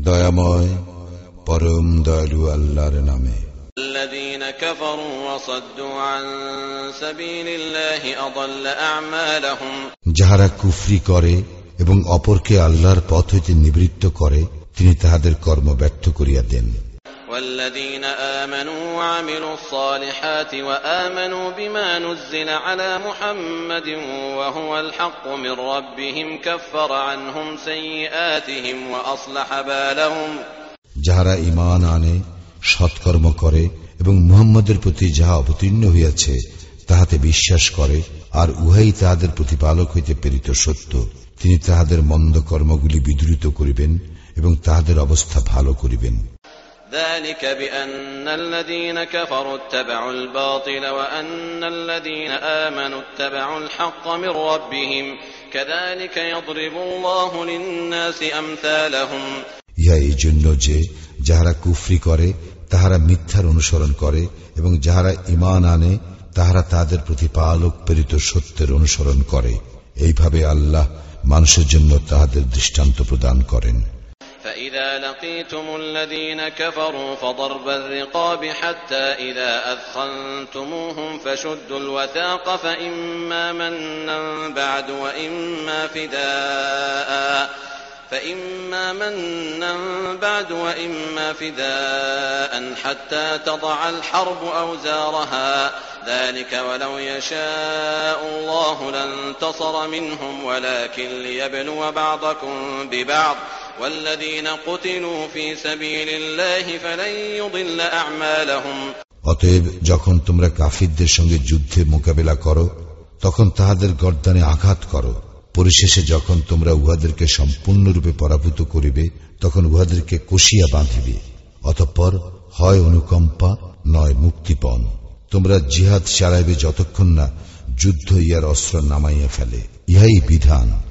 দয়াময় পরম দয়ালু আল্লাহর নামে الذين كفروا وصدوا عن سبيل الله أضل أعمالهم যাহারা কুফরি করে এবং অপরকে আল্লাহর পথ হইতে নিবৃত্ত করে তিনি তাহাদের কর্ম ব্যর্থ করিয়া দেন والذين آمنوا وعملوا الصالحات وآمنوا بما نزل على محمد وهو الحق من ربهم كفر عنهم سيئاتهم وأصلح بالهم যাহারা ইমান আনে সৎকর্ম করে এবং মুহাম্মদের প্রতি যাহা অবতীর্ণ হইয়াছে তাহাতে বিশ্বাস করে আর উহাই তাহাদের প্রতিপালক হইতে প্রেরিত সত্য তিনি তাহাদের মন্দ কর্মগুলি বিদূরিত করিবেন এবং তাহাদের অবস্থা ভালো করিবেন ذلك بأن الذين كفروا اتبعوا الباطل وأن الذين آمنوا اتبعوا الحق من ربهم كذلك يضرب الله للناس أمثالهم ইহা এই জন্য যে যাহারা কুফরি করে তাহারা মিথ্যার অনুসরণ করে এবং যাহারা ইমান আনে তাহারা তাদের প্রতিপালক প্রেরিত সত্যের অনুসরণ করে এইভাবে আল্লাহ মানুষের জন্য তাহাদের দৃষ্টান্ত প্রদান করেন فإذا لقيتم الذين كفروا فضرب الرقاب حتى إذا أثخنتموهم فشدوا الوثاق فإما منا بعد وإما فداء فإما منا بعد وإما فداء حتى تضع الحرب أوزارها. ذلك ولو يشاء الله لانتصر منهم ولكن ليبلو بعضكم ببعض. অতএব যখন তোমরা কাফিরদের সঙ্গে যুদ্ধে মোকাবেলা করো, তখন তাহাদের গর্দানে আঘাত করো। পরিশেষে যখন তোমরা উহাদেরকে সম্পূর্ণরূপে পরাভূত করিবে, তখন উহাদেরকে কষিয়া বাঁধিবে। অতঃপর হয় অনুকম্পা, নয় মুক্তিপণ। তোমরা জিহাদ চালাইবে যতক্ষণ না যুদ্ধ ইয়ার অস্ত্র নামাইয়া ফেলে। ইহাই বিধান।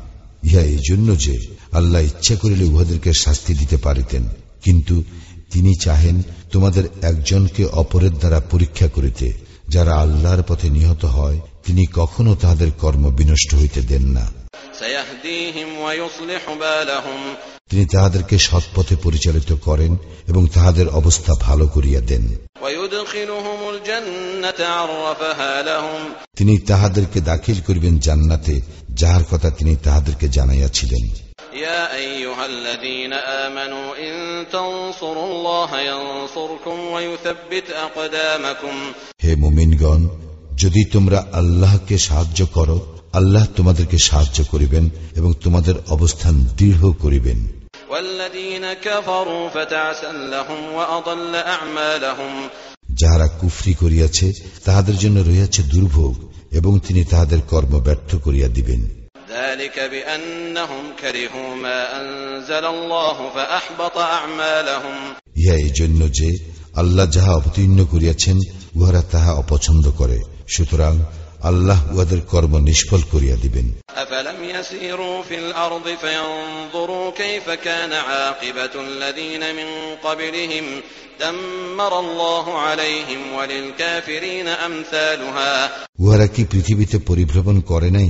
ইহা এই জন্য যে আল্লাহ ইচ্ছা করিলে উহাদেরকে শাস্তি দিতে পারিতেন। কিন্তু তিনি চাহেন তোমাদের একজনকে অপরের দ্বারা পরীক্ষা করিতে যারা আল্লাহর পথে নিহত হয় তিনি কখনো তাহাদের কর্ম বিনষ্ট হইতে দেন না। তিনি তাহাদেরকে সৎ পথে পরিচালিত করেন এবং তাহাদের অবস্থা ভালো করিয়া দেন। তিনি তাহাদেরকে দাখিল করিবেন জান্নাতে যাহার কথা তিনি তাহাদেরকে জানাইয়াছিলেন يا أيها الذين آمنوا إن تنصروا الله ينصركم ويثبت أقدامكم হে মুমিনগণ যদি তোমরা আল্লাহকে সাহায্য করো আল্লাহ তোমাদেরকে সাহায্য করিবেন এবং তোমাদের অবস্থান দৃঢ় করিবেন والذين كفروا فتعسا لهم وأضل أعمالهم যাহারা কুফরি করিয়াছে তাহাদের জন্য রহিয়াছে দুর্ভোগ এবং তিনি তাহাদের কর্ম ব্যর্থ করিয়া দিবেন। ইহা এই জন্য যে আল্লাহ যাহা অবতীর্ণ করিয়াছেন উহারা তাহা অপছন্দ করে। সুতরাং আল্লাহ উহাদের কর্ম নিষ্ফল করিয়া দিবেন أفلم يسيروا في الأرض فينظروا كيف كان عاقبة الذين من قبلهم دمر الله عليهم وللكافرين أمثالها উহারা কি পৃথিবীতে পরিভ্রমণ করে নাই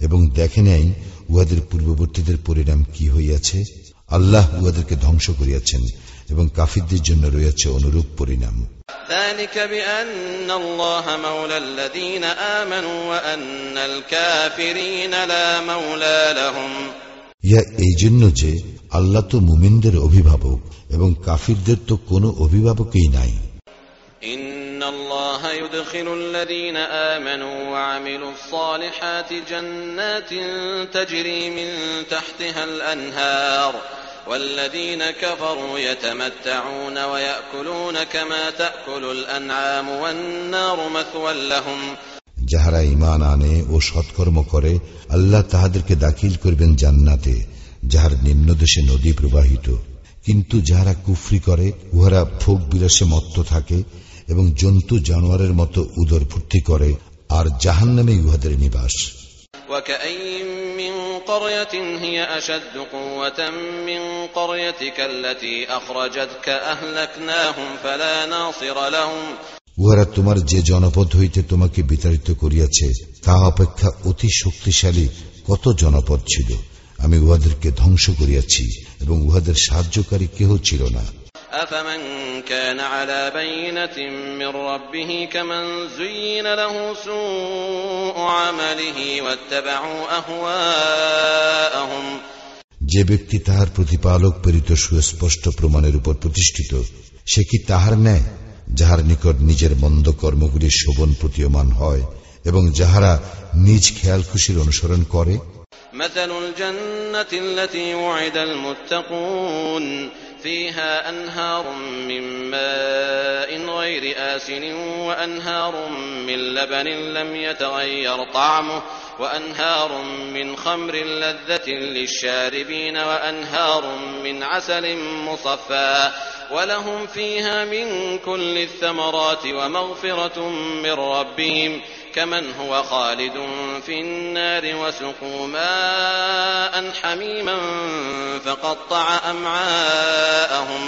এবং দেখে নাই উহাদের পূর্ববর্তীদের পরিণাম কি হইয়াছে আল্লাহ উহাদেরকে ধ্বংস করিয়াছেন এবং কাফিরদের জন্য রয়েছে অনুরূপ পরিণাম ذلك بأن الله مولى الذين آمنوا وأن الكافرين لا مولى لهم ইহা এই জন্য যে আল্লাহ তো মুমিনদের অভিভাবক এবং কাফিরদের তো কোনো অভিভাবকই নাই إن الله يدخل الذين آمنوا وعملوا الصالحات جنات تجري من تحتها الأنهار والذين كفروا يتمتعون ويأكلون كما تأكل الأنعام والنار مثوى لهم যাহারা ইমান আনে ও সৎকর্ম করে আল্লাহ তাহাদেরকে দাখিল করবেন জান্নাতে যাহার নিম্নদেশে নদী প্রবাহিত কিন্তু যাহারা কুফরি করে উহারা ভোগ বিলাসে মত্ত থাকে এবং জন্তু জানোয়ারের মতো উদর ফুর্তি করে আর জাহান্নামে উহাদের নিবাস وكأي من قرية هي أشد قوة من قريتك التي أخرجتك أهلكناهم فلا ناصر لهم উহারা তোমার যে জনপদ হইতে তোমাকে বিতাড়িত করিয়াছে তা অপেক্ষা অতি শক্তিশালী কত জনপদ ছিল আমি উহাদেরকে ধ্বংস করিয়াছি এবং উহাদের সাহায্যকারী কেহ ছিল না أفمن كان على بينة من ربه كمن زين له سوء عمله واتبعوا أهواءهم যে ব্যক্তি তাহার প্রতিপালক প্রেরিত সুস্পষ্ট প্রমাণের উপর প্রতিষ্ঠিত সে কি তাহার ন্যায় যাহার নিকট নিজের মন্দ কর্মগুলি শোভন প্রতীয়মান হয় এবং যাহারা নিজ খেয়াল খুশির অনুসরণ করে مثل الجنة التي وعد المتقون فيها أنهار من ماء غير آسن وأنهار من لبن لم يتغير طعمه وأنهار من خمر لذة للشاربين وأنهار من عسل مصفى ولهم فيها من كل الثمرات ومغفرة من ربهم كمن هو خالد في النار وسقوا ماء حميما فقطع أمعاءهم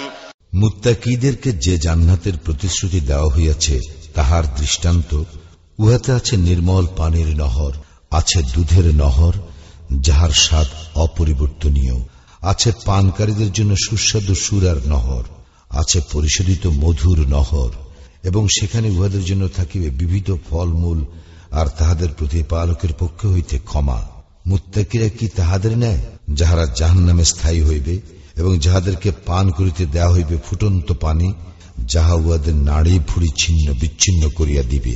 মুত্তাকিদেরকে যে জান্নাতের প্রতিশ্রুতি দেওয়া হইয়াছে তাহার দৃষ্টান্ত উহাতে আছে নির্মল পানির নহর আছে দুধের নহর যাহার স্বাদ অপরিবর্তনীয় আছে পানকারীদের জন্য সুস্বাদু সুরার নহর আছে পরিশোধিত মধুর নহর এবং সেখানে উহাদের জন্য থাকিবে বিবিধ ফলমূল আর তাহাদের প্রতিপালকের পক্ষ হইতে ক্ষমা মুত্তাকিরা কি তাহাদের নেয় যাহারা জাহান নামে স্থায়ী হইবে এবং যাহাদেরকে পান করিতে দেয়া হইবে ফুটন্ত পানি যাহা উহাদের নাড়ি ভুড়ি ছিন্ন বিচ্ছিন্ন করিয়া দিবে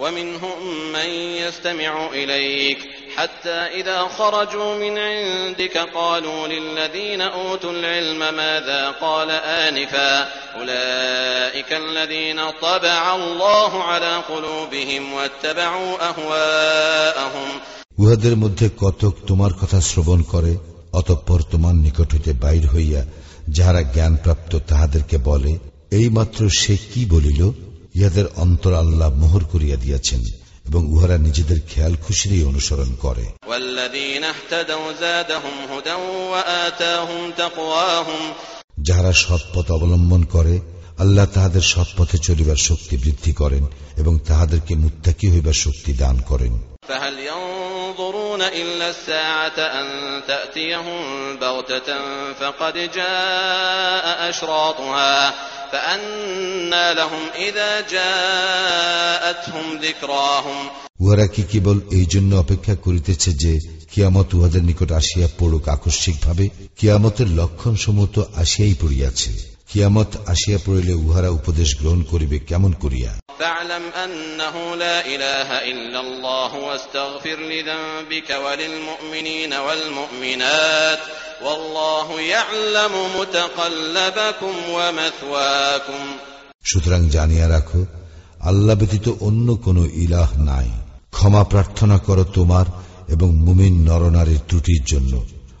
ومنهم من يستمع إليك حتى إذا خرجوا من عندك قالوا للذين أوتوا العلم ماذا قال آنفا أولئك الذين طبع الله على قلوبهم واتبعوا أهواءهم উহাদের মধ্যে কতক তোমার কথা শ্রবণ করে অতঃপর তোমার নিকট হইতে বাইর হইয়া যাহারা জ্ঞানপ্রাপ্ত তাহাদেরকে বলে এইমাত্র সে কি বলিল ইহাদের অন্তর আল্লাহ মোহর করিয়া দিয়াছেন এবং উহারা নিজেদের খেয়াল খুশির অনুসরণ করে। যাহারা সৎপথ অবলম্বন করে আল্লাহ তাহাদের সৎপথে চলিবার শক্তি বৃদ্ধি করেন এবং তাহাদেরকে মুত্তাকি হইবার শক্তি দান করেন। فهل ينظرون إلا الساعة أن تأتيهم بغتة فقد جاء أشراطها فأنى لهم إذا جاءتهم ذكراهم উহারা কি কেবল এই জন্য অপেক্ষা করিতেছে যে কিয়ামত উহাদের নিকট আসিয়া পড়ুক আকস্মিকভাবে কিয়ামতের লক্ষণ সমূহ তো আসিয়াই পড়িয়াছে কিয়ামত আসিয়া পড়িলে উহারা উপদেশ গ্রহণ করিবে কেমন করিয়া فاعلم أنه لا إله إلا الله واستغفر لذنبك وللمؤمنين والمؤمنات والله يعلم متقلبكم ومثواكم সুতরাং জানিয়া রাখো আল্লাহ ব্যতীত অন্য কোন ইলাহ নাই ক্ষমা প্রার্থনা করো তোমার এবং মুমিন নরনারীর ত্রুটির জন্য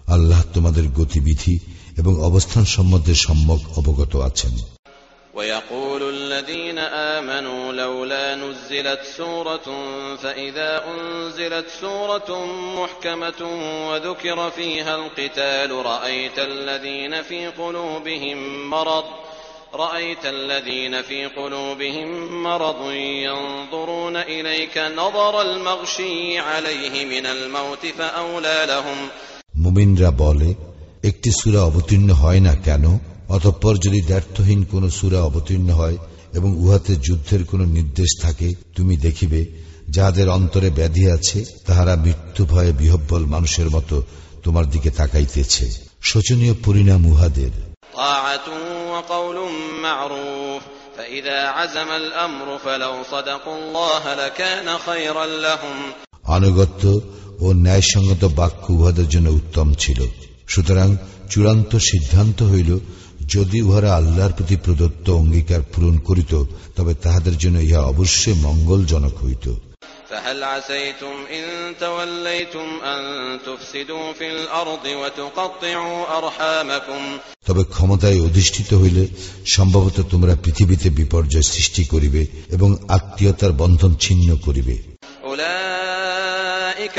আল্লাহ তোমাদের গতিবিধি এবং অবস্থান সম্বন্ধে সম্যক অবগত আছেন ويقول الذين آمنوا لولا نزلت سورة فإذا أنزلت سورة محكمة وذكر فيها القتال رأيت الذين في قلوبهم مرض رأيت الذين في قلوبهم مرض ينظرون إليك نظر المغشي عليه من الموت فأولى لهم মুমিনরা বলে একটি সুরা অবতীর্ণ হয় না কেন অতঃপর যদি দ্ব্যর্থহীন কোন সুরা অবতীর্ণ হয় এবং উহাতে যুদ্ধের কোন নির্দেশ থাকে তুমি দেখিবে যাহাদের অন্তরে ব্যাধি আছে তাহারা মৃত্যু ভয়ে বিহব্বল মানুষের মতো তোমার দিকে তাকাইতেছে। শোচনীয় পরিণাম উহাদের। আনুগত্য ও ন্যায়সঙ্গত বাক্য উহাদের জন্য উত্তম ছিল। সুতরাং চূড়ান্ত সিদ্ধান্ত হইল যদি উহারা আল্লাহর প্রতি প্রদত্ত অঙ্গীকার পূরণ করিত তবে তাহাদের জন্য ইহা অবশ্যই মঙ্গলজনক হইত فهل عسيتم إن توليتم أن تفسدوا في الأرض وتقطعوا أرحامكم তবে ক্ষমতায় অধিষ্ঠিত হইলে সম্ভবত তোমরা পৃথিবীতে বিপর্যয় সৃষ্টি করিবে এবং আত্মীয়তার বন্ধন ছিন্ন করিবে أولئك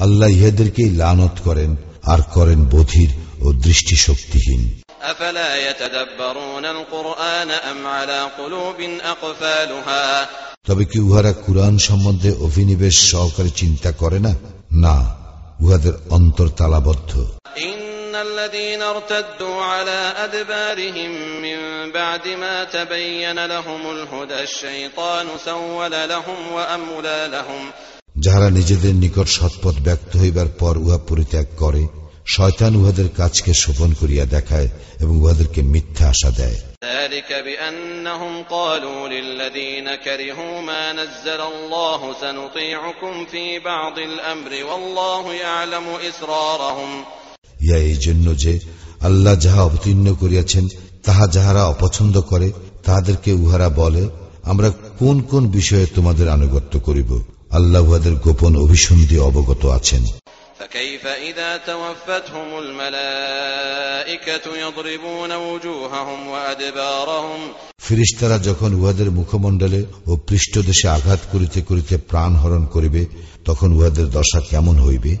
الذين لعنهم الله فأصمهم وأعمى أبصارهم আল্লাহ ইহাদেরকেই লানত করেন আর করেন বধির ও দৃষ্টিশক্তিহীন أفلا يتدبرون القرآن أم على قلوب أقفالها তবে কি উহারা কুরআন সম্বন্ধে অভিনিবেশ সহকারে চিন্তা করে না না উহাদের অন্তর তালাবদ্ধ إن الذين ارتدوا على أدبارهم من بعد ما تبين لهم الهدى الشيطان سول لهم وأملى لهم যাহারা নিজেদের নিকট সৎপথ ব্যক্ত হইবার পর উহা পরিত্যাগ করে শয়তান উহাদের কাজকে শোভন করিয়া দেখায় এবং উহাদেরকে মিথ্যা আশা দেয় ذلك بأنهم قالوا للذين كرهوا ما نزل الله سنطيعكم في بعض الأمر والله يعلم إسرارهم ইয়া এই জন্য যে আল্লাহ যাহা অবতীর্ণ করিয়াছেন তাহা যাহারা অপছন্দ করে তাহাদেরকে উহারা বলে আমরা কোন কোন বিষয়ে তোমাদের আনুগত্য করিব আল্লাহ উহাদের গোপন অভিসন্ধি অবগত আছেন فكيف إذا توفتهم الملائكة يضربون وجوههم وأدبارهم ফিরিস্তারা যখন উহাদের মুখমণ্ডলে ও পৃষ্ঠদেশে আঘাত করিতে করিতে প্রাণ হরণ করিবে তখন উহাদের দশা কেমন হইবে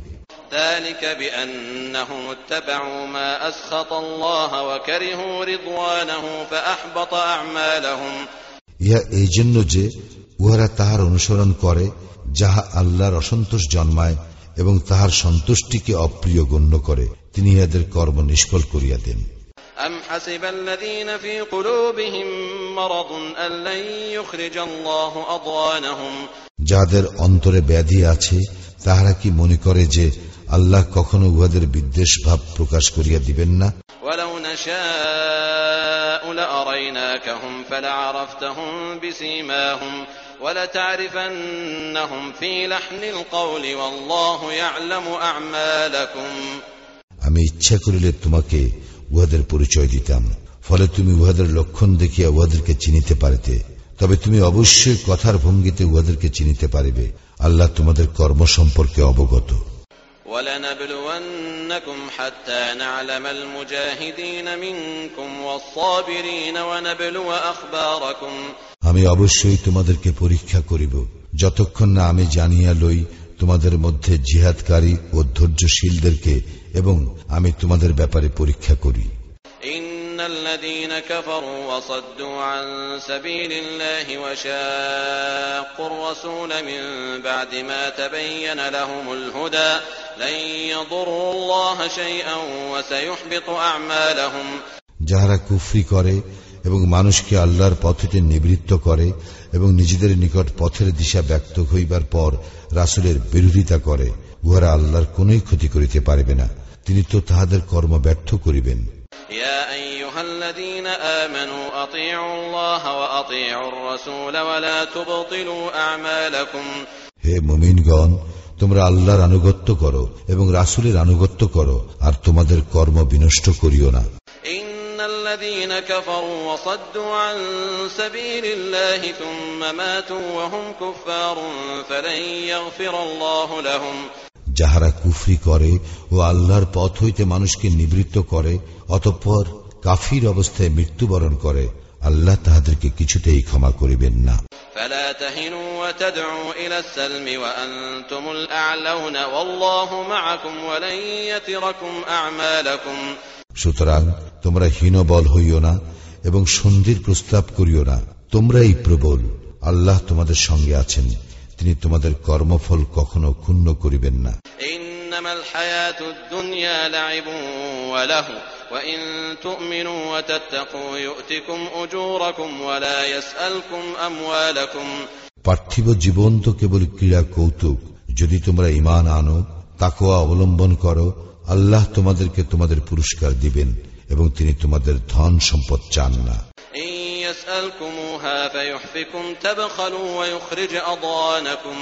ذلك بأنهم اتبعوا ما أسخط الله وكرهوا رضوانه فأحبط أعمالهم ইহা এই জন্য যে উহারা তাহার অনুসরণ করে যাহা আল্লাহর অসন্তোষ জন্মায় এবং তাহার সন্তুষ্টিকে অপ্রিয় গণ্য করে তিনি ইহাদের কর্ম নিষ্ফল করিয়া দেন أم حسب الذين في قلوبهم مرض أن لن يخرج الله أضوانهم যাহাদের অন্তরে ব্যাধি আছে তাহারা কি মনে করে যে আল্লাহ কখনো উহাদের বিদ্বেষ ভাব প্রকাশ করিয়া দিবেন না ولو نشاء لأريناكهم فلعرفتهم بسيماهم ولتعرفنهم في لحن القول والله يعلم أعمالكم আমি ইচ্ছা করিলে তোমাকে উহাদের পরিচয় দিতাম ফলে তুমি উহাদের লক্ষণ দেখিয়া উহাদেরকে চিনিতে পারিতে তবে তুমি অবশ্যই কথার ভঙ্গিতে উহাদেরকে চিনিতে পারিবে আল্লাহ তোমাদের কর্ম সম্পর্কে অবগত ولنبلونكم حتى نعلم المجاهدين منكم والصابرين ونبلو أخباركم আমি অবশ্যই তোমাদেরকে পরীক্ষা করিব যতক্ষণ না আমি জানিয়া লই তোমাদের মধ্যে জিহাদকারী ও ধৈর্যশীলদেরকে এবং আমি তোমাদের ব্যাপারে পরীক্ষা করি إن الذين كفروا وصدوا عن سبيل الله وشاقوا الرسول من بعد ما تبين لهم الهدى لن يضروا الله شيئا وسيحبط أعمالهم যাহারা কুফরি করে এবং মানুষকে আল্লাহর পথেতে নিবৃত্ত করে এবং নিজেদের নিকট পথের দিশা ব্যক্ত হইবার পর রাসুলের বিরোধিতা করে উহারা আল্লাহর কোন ক্ষতি করিতে পারবে না। তিনি তো তাহাদের কর্ম ব্যর্থ করিবেন। হে মুমিনগণ তোমরা আল্লাহর আনুগত্য করো এবং রাসুলের আনুগত্য করো আর তোমাদের কর্ম বিনষ্ট করিও না। إن الذين كفروا وصدوا عن سبيل الله ثم ماتوا وهم كفار فلن يغفر الله لهم যাহারা কুফরি করে ও আল্লাহর পথ হইতে মানুষকে নিবৃত্ত করে অতঃপর কাফির অবস্থায় মৃত্যুবরণ করে আল্লাহ তাহাদেরকে কিছুতেই ক্ষমা করিবেন না فلا সুতরাং তোমরা হীনবল হইও না এবং সন্ধির প্রস্তাব করিও না। তোমরা এই প্রবল। আল্লাহ তোমাদের সঙ্গে আছেন। তিনি তোমাদের কর্মফল কখনো ক্ষুণ্ণ করিবেন না। পার্থিব জীবন তো কেবল ক্রীড়া কৌতুক। যদি তোমরা ইমান আনো তাকে অবলম্বন করো আল্লাহ তোমাদেরকে তোমাদের পুরস্কার দিবেন এবং তিনি তোমাদের ধন সম্পদ চান না إن يسألكموها فيحفكم تبخلوا ويخرج أضغانكم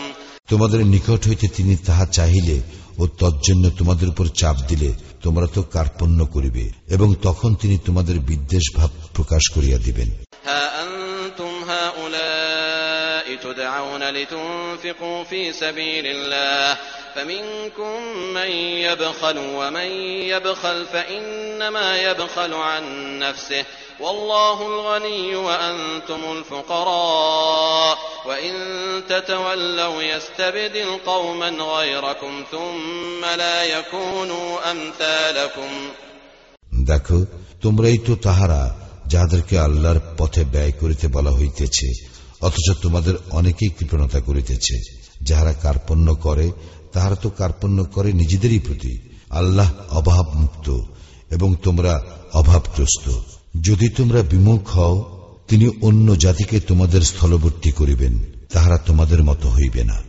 তোমাদের নিকট হইতে তিনি তাহা চাহিলে ও তজ্জন্য তোমাদের উপর চাপ দিলে তোমরা তো কার্পণ্য করিবে এবং তখন তিনি তোমাদের বিদ্বেষ ভাব প্রকাশ করিয়া দিবেন ها أنتم هؤلاء تدعون لتنفقوا في سبيل الله فمنكم من يبخل ومن يبخل فإنما يبخل عن نفسه والله الغني وأنتم الفقراء وإن تتولوا يستبدل قوما غيركم ثم لا يكونوا أمثالكم দেখো তোমরাই তো তাহারা যাহাদেরকে আল্লাহর পথে ব্যয় করিতে বলা হইতেছে অথচ তোমাদের অনেকেই কৃপণতা করিতেছে যাহারা কার্পণ্য করে তাহারা তো কার্পণ্য করে নিজেদেরই প্রতি। আল্লাহ অভাব মুক্ত এবং তোমরা অভাবগ্রস্ত। যদি তোমরা বিমুখ হও, তিনি অন্য জাতিকে তোমাদের স্থলবর্তী করিবেন, তাহারা তোমাদের মতো হইবে না।